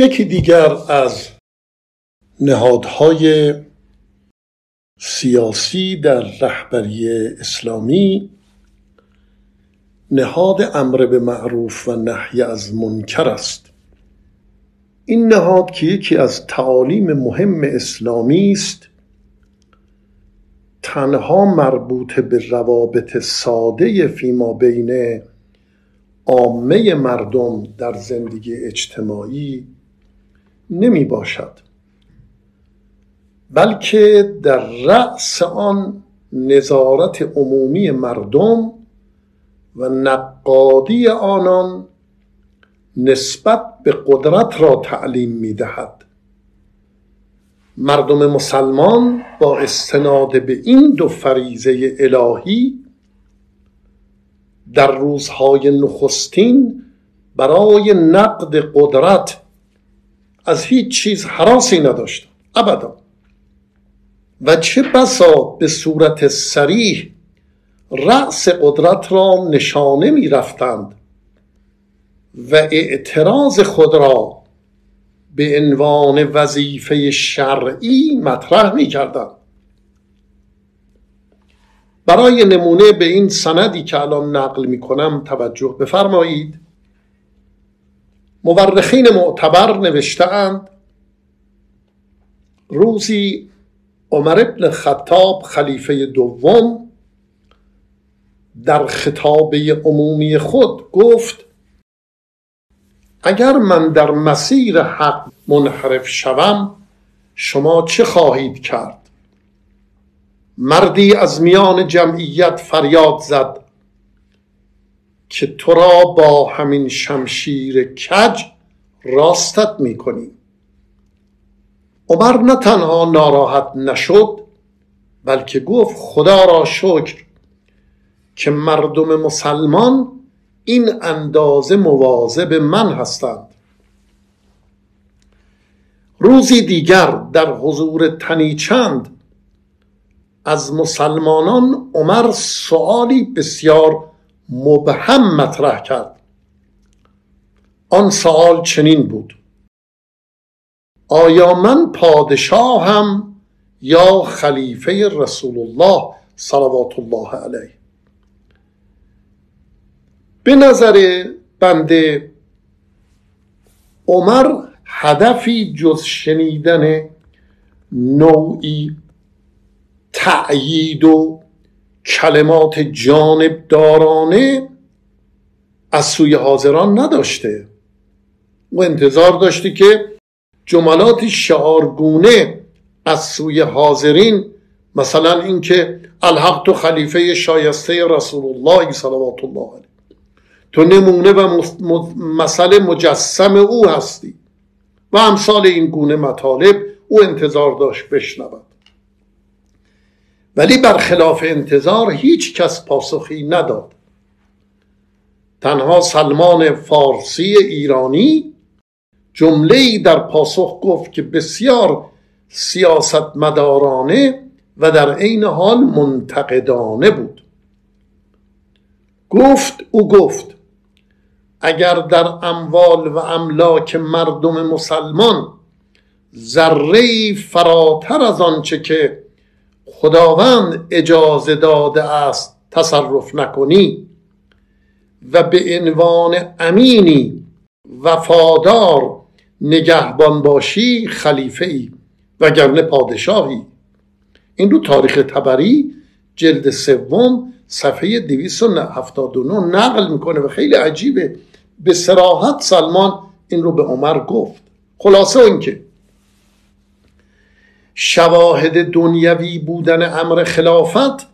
یکی دیگر از نهادهای سیاسی در رهبری اسلامی نهاد امر به معروف و نهی از منکر است. این نهاد که یکی از تعالیم مهم اسلامی است تنها مربوط به روابط ساده فیما بین عامه مردم در زندگی اجتماعی نمی باشد. بلکه در رأس آن نظارت عمومی مردم و نقادی آنان نسبت به قدرت را تعلیم می دهد. مردم مسلمان با استناد به این دو فریزه الهی در روزهای نخستین برای نقد قدرت از هیچ چیز حراسی نداشتند ابدا. و چه بسا به صورت سریح رأس قدرت را نشانه می رفتند و اعتراض خود را به عنوان وظیفه شرعی مطرح می کردند برای نمونه به این سندی که الان نقل می کنم توجه بفرمایید. مورخین معتبر نوشتهاند. روزی عمر ابن خطاب خلیفه دوم در خطابه عمومی خود گفت اگر من در مسیر حق منحرف شوم شما چه خواهید کرد؟ مردی از میان جمعیت فریاد زد که تو را با همین شمشیر کج راستت می‌کنیم عمر نه تنها ناراحت نشد بلکه گفت خدا را شکر که مردم مسلمان این اندازه مواظب من هستند. روزی دیگر در حضور تنی چند از مسلمانان عمر سوالی بسیار مبهم مطرح کرد. آن سوال چنین بود. آیا من پادشاهم یا خلیفه رسول الله صلوات الله علیه؟ به نظر بنده عمر هدفی جز شنیدن نوعی تأیید و کلمات جانبدارانه از سوی حاضران نداشته. و انتظار داشته که جملات شعارگونه از سوی حاضرین مثلا اینکه الحق تو خلیفه شایسته رسول الله صلوات الله علیه. تو نمونه و مثل مجسم او هستی. و امثال این گونه مطالب او انتظار داشت بشنود. ولی برخلاف انتظار هیچ کس پاسخی نداد. تنها سلمان فارسی ایرانی جمله در پاسخ گفت که بسیار سیاست مدارانه و در عین حال منتقدانه بود. گفت او گفت اگر در اموال و املاک مردم مسلمان ذره فراتر از آنچه که خداوند اجازه داده است تصرف نکنی و به عنوان امینی وفادار نگهبان باشی خلیفه ای وگرنه پادشاهی. این رو تاریخ تبری جلد سوم صفحه 279 نقل می‌کنه و خیلی عجیبه. به سراحت سلمان این رو به عمر گفت. خلاصه اینکه شواهد دنیوی بودن امر خلافت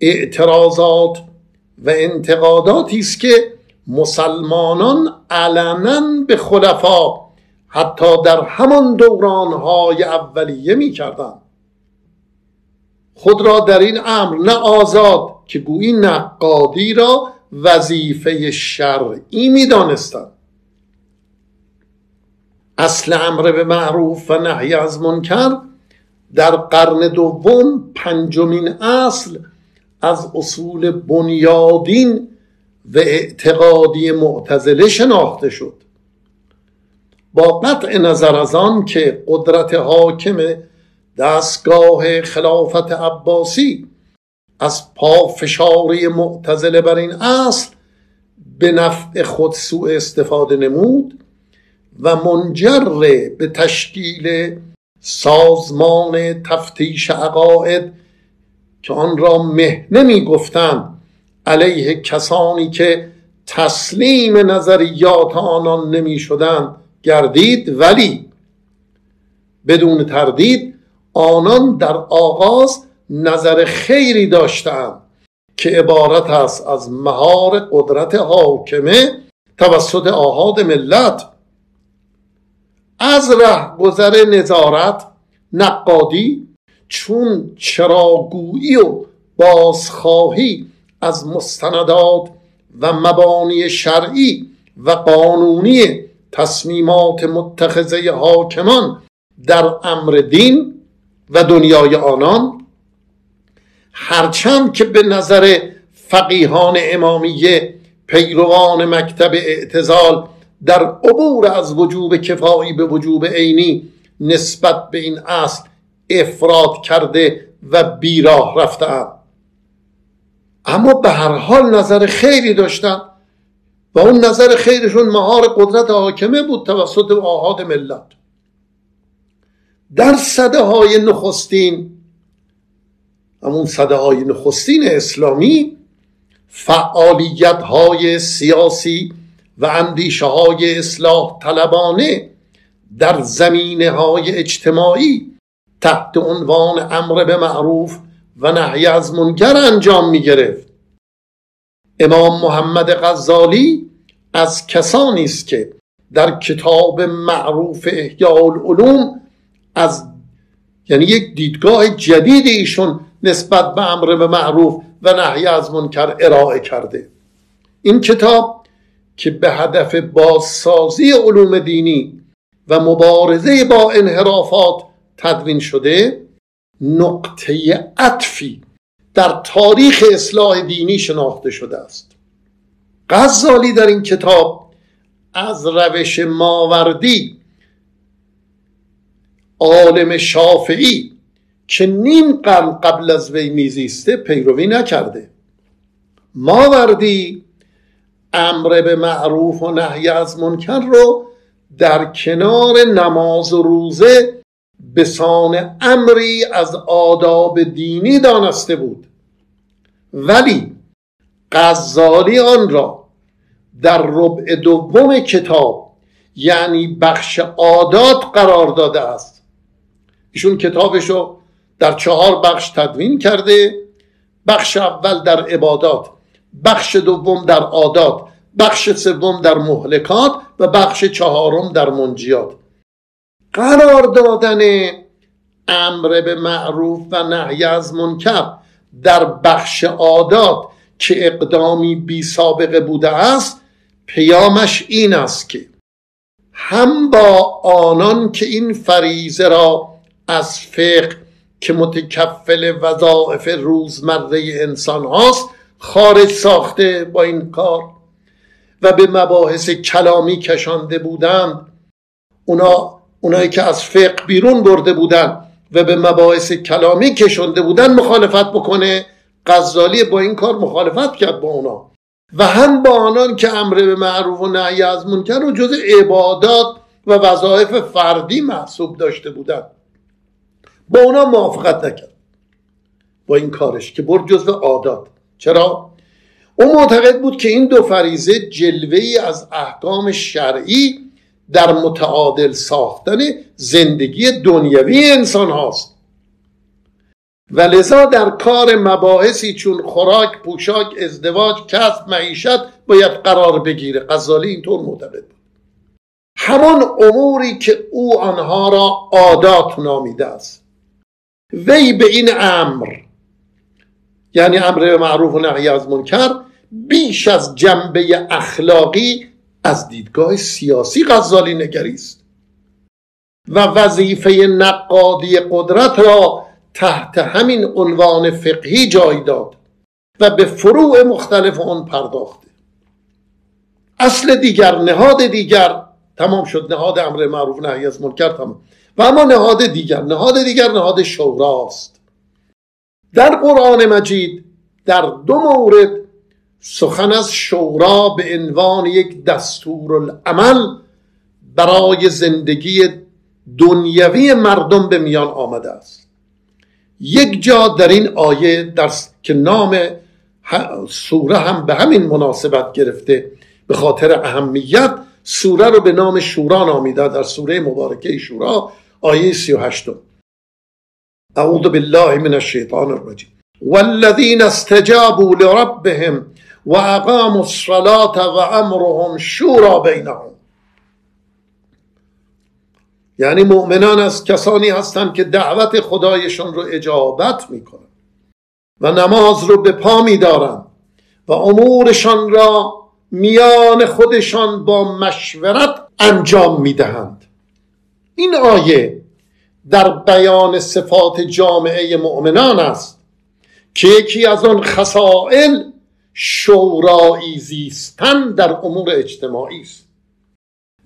اعتراضات و انتقاداتی است که مسلمانان علنا به خلفا حتی در همان دورانهای اولیه می کردن. خود را در این امر نه آزاد که گویی نقادی را وظیفه شرعی می. اصل امر به معروف و نهی از منکر. در قرن دوم پنجمین اصل از اصول بنیادین و اعتقادی معتزله شناخته شد. با قطع نظر از آن که قدرت حاکم دستگاه خلافت عباسی از پا فشاری معتزله بر این اصل به نفع خود سوء استفاده نمود و منجر به تشکیل سازمان تفتیش عقاید که آن را مهنه می گفتند علیه کسانی که تسلیم نظریات آنان نمی شدند گردید ولی بدون تردید آنان در آغاز نظر خیری داشتند که عبارت است از مهار قدرت حاکمه توسط آهاد ملت از ره گذر نظارت نقادی چون چراگویی و بازخواهی از مستندات و مبانی شرعی و قانونی تصمیمات متخذه حاکمان در امر دین و دنیای آنان هرچند که به نظر فقیهان امامیه پیروان مکتب اعتزال در عبور از وجوب کفایی به وجوب عینی نسبت به این اصل افراد کرده و بیراه رفتن اما به هر حال نظر خیری داشتن و اون نظر خیرشون مهار قدرت حاکمه بود توسط آهاد ملت. در صده های نخستین همون صده های نخستین اسلامی فعالیت های سیاسی و اندیشه های اصلاح طلبانه در زمینه های اجتماعی تحت عنوان امر به معروف و نهی از منکر انجام می گرفت. امام محمد غزالی از کسانی است که در کتاب معروف احیاء العلوم از یعنی یک دیدگاه جدید ایشون نسبت به امر به معروف و نهی از منکر ارائه کرده. این کتاب که به هدف بازسازی علوم دینی و مبارزه با انحرافات تدوین شده نقطه عطفی در تاریخ اصلاح دینی شناخته شده است. غزالی در این کتاب از روش ماوردی عالم شافعی که نیم قرن قبل از وی میزیسته پیروی نکرده. ماوردی امر به معروف و نهی از منکر رو در کنار نماز و روزه به سان امری از آداب دینی دانسته بود. ولی غزالی آن را در ربع دوم کتاب یعنی بخش عادات قرار داده است. ایشون کتابش رو در چهار بخش تدوین کرده بخش اول در عبادات بخش دوم در عادات بخش سوم در مهلکات و بخش چهارم در منجیات. قرار دادن امر به معروف و نهی از منکر در بخش عادات که اقدامی بی سابقه بوده است پیامش این است که هم با آنان که این فریزه را از فقه که متکفل وظائف روزمره انسان هاست خارج ساخته با این کار و به مباحث کلامی کشانده بودند اونا اونایی که از فقه بیرون برده بودن و به مباحث کلامی کشانده بودن مخالفت بکنه غزالی با این کار مخالفت کرد با اونا. و هم با آنان که امر به معروف و نهی از منکر و جز عبادات و وظایف فردی محسوب داشته بودن. با اونا موافقت نکرد. با این کارش که برد جزء عادات. چرا؟ او معتقد بود که این دو فریزه جلوه ای از احکام شرعی در متعادل ساختن زندگی دنیوی انسان هاست. و لذا در کار مباحثی چون خوراک، پوشاک، ازدواج، کسب، معیشت باید قرار بگیره. غزالی اینطور معتقد بود. همان اموری که او آنها را عادات نامیده است. وی به این امر یعنی امر معروف و نهی از منکر بیش از جنبه اخلاقی از دیدگاه سیاسی غزالی نگریست و وظیفه نقادی قدرت را تحت همین عنوان فقهی جای داد و به فروع مختلف آن پرداخته. اصل دیگر نهاد دیگر تمام شد. نهاد امر معروف نهی از منکر تمام. و اما نهاد دیگر نهاد دیگر نهاد شوراست در قرآن مجید در دو مورد سخن از شورا به عنوان یک دستور العمل برای زندگی دنیوی مردم به میان آمده است. یک جا در این آیه در که نام سوره هم به همین مناسبت گرفته به خاطر اهمیت سوره رو به نام شورا نامیده در سوره مبارکه شورا آیه 38 اعوذ بالله من الشیطان الرجیم والذین استجابوا لربهم واقاموا الصلاة وامرهم شورا بینهم یعنی مؤمنان از کسانی هستند که دعوت خدایشون رو اجابت می‌کنن و نماز رو به پا میدارن و امورشان را میان خودشان با مشورت انجام می‌دهند. این آیه در بیان صفات جامعه مؤمنان است که یکی از آن خصائل شورایی زیستن در امور اجتماعی است.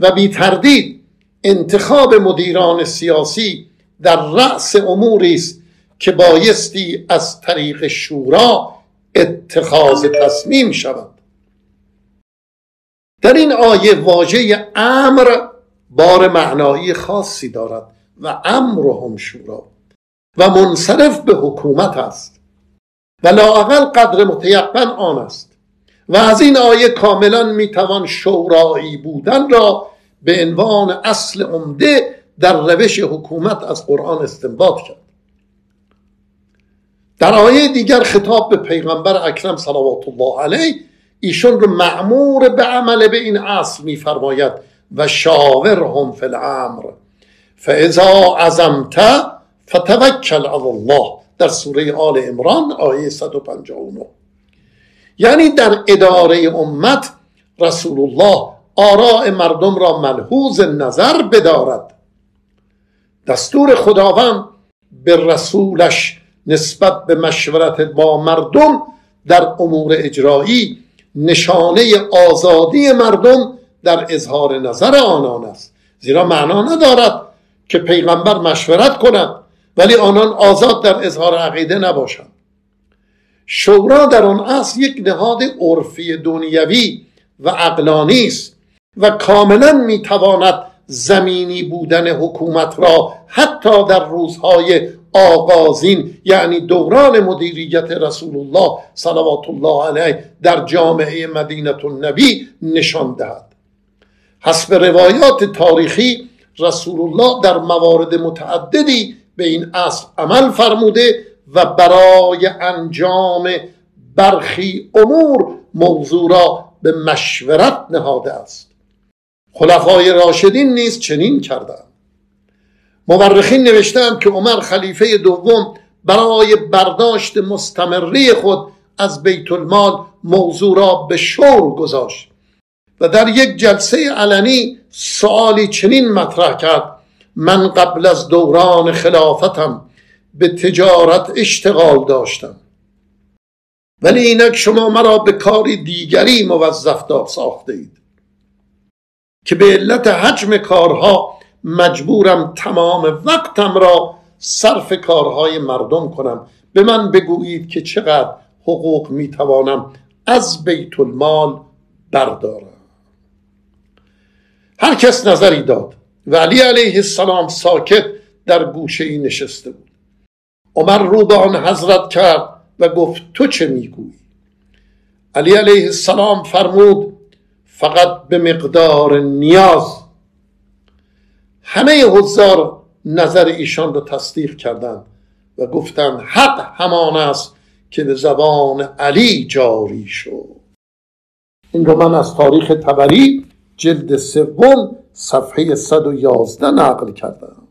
و بی تردید انتخاب مدیران سیاسی در رأس اموری است که بایستی از طریق شورا اتخاذ تصمیم شود. در این آیه واژه امر بار معنایی خاصی دارد و امرهم شورا و منصرف به حکومت است. و لااقل قدر متیقن آن است. و از این آیه کاملا می‌توان شورایی بودن را به عنوان اصل عمده در روش حکومت از قرآن استنباط کرد. در آیه دیگر خطاب به پیغمبر اکرم صلوات الله علیه ایشون رو معمور به عمل به این اصل میفرماید و شاورهم فی الامر. فاذا عزمت فتوکل علی الله. در سوره آل عمران آیه 159 یعنی در اداره امت رسول الله آراء مردم را ملحوظ نظر بدارد. دستور خداوند به رسولش نسبت به مشورت با مردم در امور اجرایی نشانه آزادی مردم در اظهار نظر آنان است. زیرا معنا ندارد که پیغمبر مشورت کند ولی آنان آزاد در اظهار عقیده نباشند. شورا در آن اصل یک نهاد عرفی دنیوی و عقلانی است و کاملا می‌تواند زمینی بودن حکومت را حتی در روزهای آغازین یعنی دوران مدیریت رسول الله صلوات الله علیه در جامعه مدینه النبی نشان دهد. حسب روایات تاریخی رسول الله در موارد متعددی به این اصل عمل فرموده و برای انجام برخی امور موضوع را به مشورت نهاده است. خلفای راشدین نیز چنین کردند. مورخین نوشتند که عمر خلیفه دوم برای برداشت مستمری خود از بیت المال موضوع را به شور گذاشت و در یک جلسه علنی سوالی چنین مطرح کرد من قبل از دوران خلافتم به تجارت اشتغال داشتم. ولی اینک شما مرا به کاری دیگری موظف دار ساخته اید که به علت حجم کارها مجبورم تمام وقتم را صرف کارهای مردم کنم. به من بگویید که چقدر حقوق می‌توانم از بیت المال بردارم. هر کس نظری داد و علی علیه السلام ساکت در گوشه ای نشسته بود. عمر رو به آن حضرت کرد و گفت تو چه می‌گویی؟ علی علیه السلام فرمود فقط به مقدار نیاز. همه حضار نظر ایشان رو تصدیق کردند و گفتند حق همان است که به زبان علی جاری شد. این رو من از تاریخ تبری جلد سوم صفحه 111 نقل کردم.